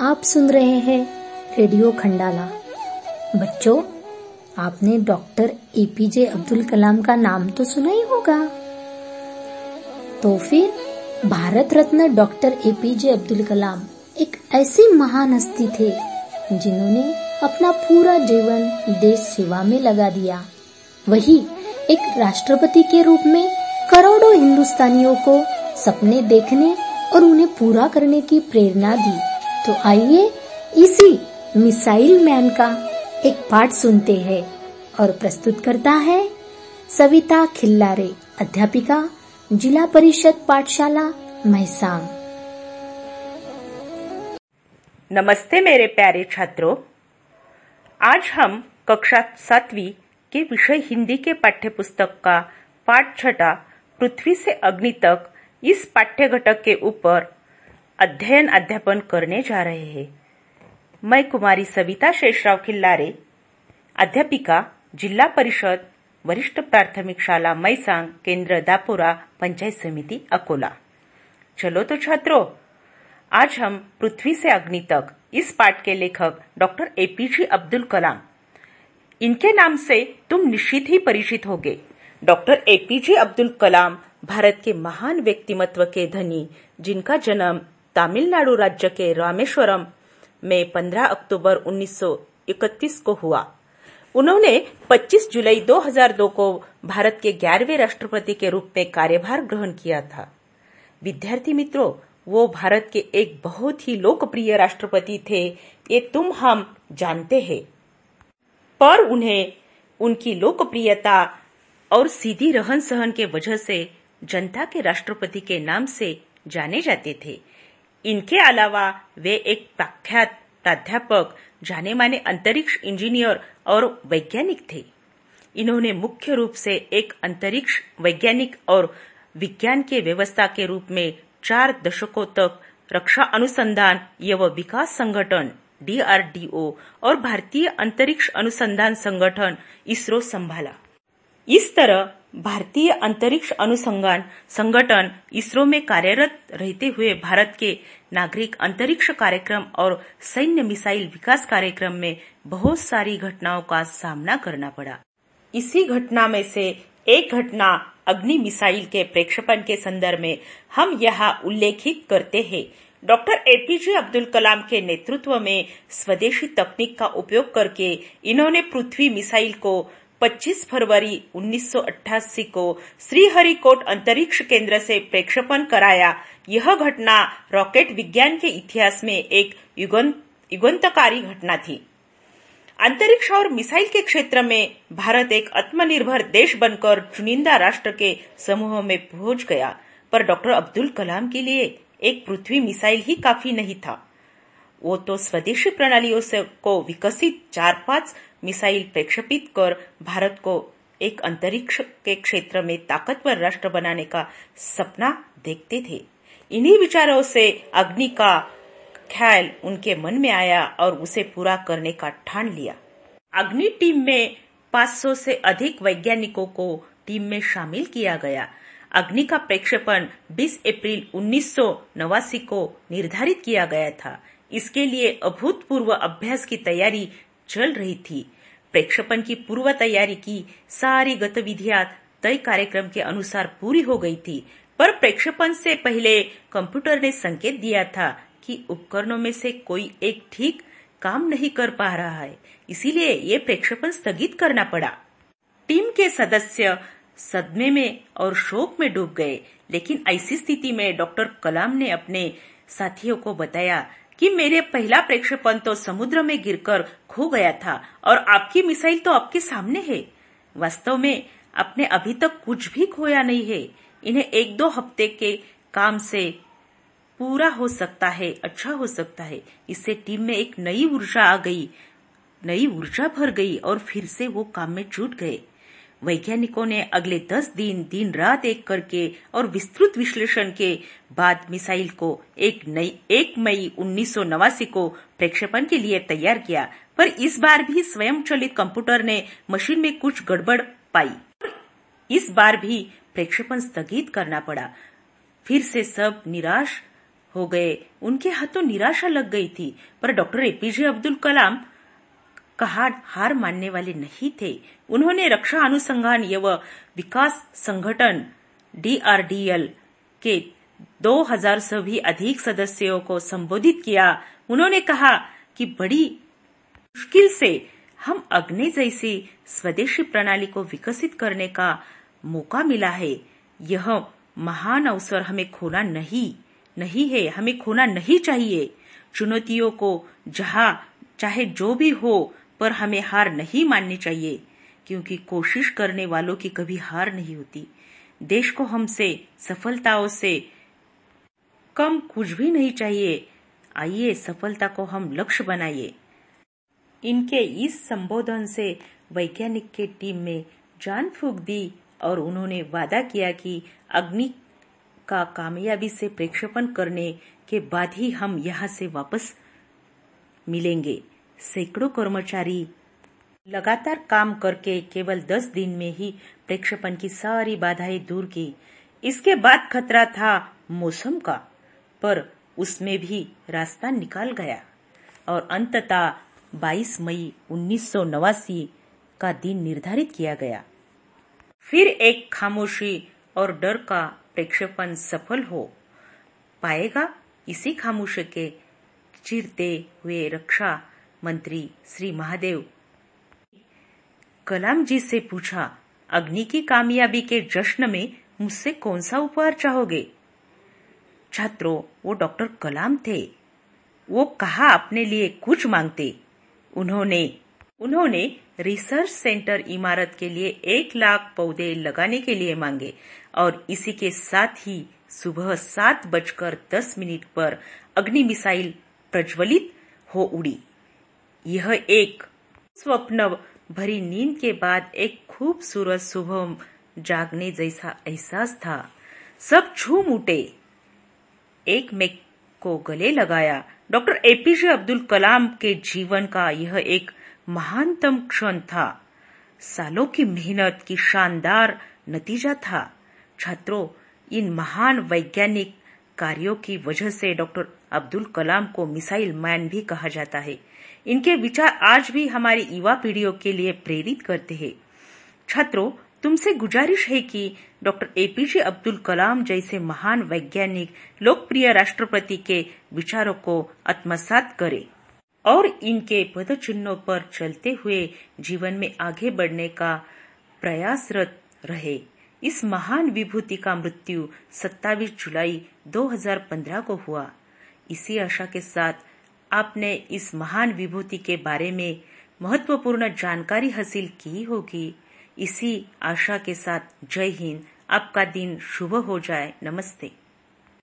आप सुन रहे हैं रेडियो खंडाला। बच्चों, आपने डॉक्टर एपीजे अब्दुल कलाम का नाम तो सुना ही होगा। तो फिर Bharat Ratna doctor A P J Abdul Kalam एक ऐसी महान हस्ती थे जिन्होंने अपना पूरा जीवन देश सेवा में लगा दिया। वही एक राष्ट्रपति के रूप में करोड़ों हिंदुस्तानियों को सपने देखने और उन्हें पूरा करने की प्रेरणा दी। तो आइए इसी मिसाइल मैन का एक पाठ सुनते हैं और प्रस्तुत करता है सविता खिल्लारे, अध्यापिका, जिला परिषद पाठशाला महसाम नमस्ते मेरे प्यारे छात्रों। आज हम कक्षा सातवीं के विषय हिंदी के पाठ्य पुस्तक का पाठ छठा पृथ्वी से अग्नि तक इस पाठ्य घटक के ऊपर अध्ययन अध्यापन करने जा रहे हैं। मैं कुमारी सविता शेषराव खिल्लारे, अध्यापिका, जिला परिषद, वरिष्ठ प्राथमिक शाला मैसांग, केंद्र दापुरा, पंचायत समिति, अकोला। चलो तो छात्रों, आज हम पृथ्वी से अग्नि तक, इस पाठ के लेखक डॉक्टर एपीजे अब्दुल कलाम, इनके नाम से तुम निश्चित ही परिचित होगे। Doctor A P J Abdul Kalam Bharat के महान व्यक्तिमत्व के धनी, जिनका जन्म तमिलनाडु राज्य के रामेश्वरम में 15 अक्टूबर 1931 को हुआ। उन्होंने 25 जुलाई 2002 को भारत के ग्यारहवें राष्ट्रपति के रूप में कार्यभार ग्रहण किया था। विद्यार्थी मित्रों, वो भारत के एक बहुत ही लोकप्रिय राष्ट्रपति थे, ये तुम हम जानते हैं। पर उन्हें उनकी लोकप्रियता और सीधी रहन सहन के वजह से जनता के राष्ट्रपति के नाम से जाने जाते थे। इनके अलावा वे एक प्रख्यात प्राध्यापक, जाने माने अंतरिक्ष इंजीनियर और वैज्ञानिक थे। इन्होंने मुख्य रूप से एक अंतरिक्ष वैज्ञानिक और विज्ञान के व्यवस्था के रूप में चार दशकों तक रक्षा अनुसंधान एवं विकास संगठन, डीआरडीओ और भारतीय अंतरिक्ष अनुसंधान संगठन इसरो संभाला। इस तरह भारतीय अंतरिक्ष अनुसंधान संगठन इसरो में कार्यरत रहते हुए भारत के नागरिक अंतरिक्ष कार्यक्रम और सैन्य मिसाइल विकास कार्यक्रम में बहुत सारी घटनाओं का सामना करना पड़ा। इसी घटना में से एक घटना अग्नि मिसाइल के प्रेक्षपण के संदर्भ में हम यहाँ उल्लेखित करते हैं। डॉक्टर एपीजे अब्दुल कलाम के नेतृत्व में स्वदेशी तकनीक का उपयोग करके इन्होंने पृथ्वी मिसाइल को 25 फरवरी 1988 को श्रीहरिकोट अंतरिक्ष केंद्र से प्रक्षेपण कराया। यह घटना रॉकेट विज्ञान के इतिहास में एक युगंतकारी घटना थी। अंतरिक्ष और मिसाइल के क्षेत्र में भारत एक आत्मनिर्भर देश बनकर चुनिंदा राष्ट्र के समूह में पहुँच गया। पर डॉक्टर अब्दुल कलाम के लिए एक पृथ्वी मिसाइल ही काफ़ी नहीं था। वो तो स्वदेशी प्रणालियों से को विकसित चार पाँच मिसाइल प्रक्षेपित कर भारत को एक अंतरिक्ष के क्षेत्र में ताकतवर राष्ट्र बनाने का सपना देखते थे। इन्हीं विचारों से अग्नि का ख्याल उनके मन में आया और उसे पूरा करने का ठान लिया। अग्नि टीम में 500 से अधिक वैज्ञानिकों को टीम में शामिल किया गया। अग्नि का प्रक्षेपण 20 अप्रैल उन्नीस सौ नवासी को निर्धारित किया गया था। इसके लिए अभूतपूर्व अभ्यास की तैयारी चल रही थी। प्रेक्षपण की पूर्व तैयारी की सारी गतिविधियाँ तय कार्यक्रम के अनुसार पूरी हो गई थी, पर प्रेक्षपण से पहले कंप्यूटर ने संकेत दिया था कि उपकरणों में से कोई एक ठीक काम नहीं कर पा रहा है, इसीलिए ये प्रेक्षपण स्थगित करना पड़ा। टीम के सदस्य सदमे में और शोक में डूब गए, लेकिन ऐसी स्थिति में डॉक्टर कलाम ने अपने साथियों को बताया कि मेरे पहला प्रेक्षेपण तो समुद्र में गिरकर खो गया था और आपकी मिसाइल तो आपके सामने है। वास्तव में आपने अभी तक कुछ भी खोया नहीं है। इन्हें एक दो हफ़्ते के काम से पूरा हो सकता है अच्छा हो सकता है। इससे टीम में एक नई ऊर्जा आ गई, नई ऊर्जा भर गई और फिर से वो काम में जुट गए। वैज्ञानिकों ने अगले दस दिन दिन रात एक करके और विस्तृत विश्लेषण के बाद मिसाइल को एक नई, एक मई उन्नीस सौ नवासी को प्रक्षेपण के लिए तैयार किया। पर इस बार भी स्वयं चलित कंप्यूटर ने मशीन में कुछ गड़बड़ पाई। इस बार भी प्रक्षेपण स्थगित करना पड़ा। फिर से सब निराश हो गए। उनके हाथों निराशा लग गई थी। पर डॉक्टर एपीजे अब्दुल कलाम कहा हार मानने वाले नहीं थे। उन्होंने रक्षा अनुसंधान एवं विकास संगठन डीआरडीएल के 2000 से भी अधिक सदस्यों को संबोधित किया। उन्होंने कहा कि बड़ी मुश्किल से हम अग्नि जैसी स्वदेशी प्रणाली को विकसित करने का मौका मिला है। यह महान अवसर हमें खोना नहीं नहीं है, हमें खोना नहीं चाहिए। चुनौतियों को जहाँ, चाहे जो भी हो पर हमें हार नहीं माननी चाहिए, क्योंकि कोशिश करने वालों की कभी हार नहीं होती। देश को हमसे, सफलताओं से कम कुछ भी नहीं चाहिए। आइए, सफलता को हम लक्ष्य बनाइए। इनके इस संबोधन से वैज्ञानिक के टीम में जान फूक दी और उन्होंने वादा किया कि अग्नि का कामयाबी से प्रक्षेपण करने के बाद ही हम यहाँ से वापस मिलेंगे। सैकड़ों कर्मचारी लगातार काम करके केवल दस दिन में ही प्रेक्षेपण की सारी बाधाएँ दूर की। इसके बाद खतरा था मौसम का, पर उसमें भी रास्ता निकाल गया और अंततः 22 मई उन्नीस सौ नवासी का दिन निर्धारित किया गया। फिर एक खामोशी और डर का प्रक्षेपण सफल हो पाएगा, इसी खामोशी के चिरते हुए रक्षा मंत्री श्री महादेव। कलाम जी से पूछा, अग्नि की कामयाबी के जश्न में मुझसे कौन सा उपहार चाहोगे? छात्रों, वो डॉक्टर कलाम थे। वो कहा अपने लिए कुछ मांगते। उन्होंने उन्होंने रिसर्च सेंटर इमारत के लिए एक लाख पौधे लगाने के लिए मांगे और इसी के साथ ही सुबह सात बजकर दस मिनट पर अग्नि मिसाइल प्रज्वलित हो उड़ी। यह एक स्वप्न भरी नींद के बाद एक खूबसूरत सुबह जागने जैसा एहसास था। सब झूम उठे। एक में को गले लगाया। डॉक्टर एपीजे अब्दुल कलाम के जीवन का यह एक महानतम क्षण था। सालों की मेहनत की शानदार नतीजा था। छात्रों, इन महान वैज्ञानिक कार्यों की वजह से डॉक्टर अब्दुल कलाम को मिसाइल मैन भी कहा जाता है। इनके विचार आज भी हमारी युवा पीढ़ियों के लिए प्रेरित करते हैं। छात्रों, तुमसे गुजारिश है कि डॉक्टर एपीजे अब्दुल कलाम जैसे महान वैज्ञानिक, लोकप्रिय राष्ट्रपति के विचारों को आत्मसात करें और इनके पद चिन्हों पर चलते हुए जीवन में आगे बढ़ने का प्रयासरत रहे। इस महान विभूति का मृत्यु 27 जुलाई 2015 को हुआ। इसी आशा के साथ आपने इस महान विभूति के बारे में महत्वपूर्ण जानकारी हासिल की होगी। इसी आशा के साथ जय हिंद। आपका दिन शुभ हो जाए। नमस्ते।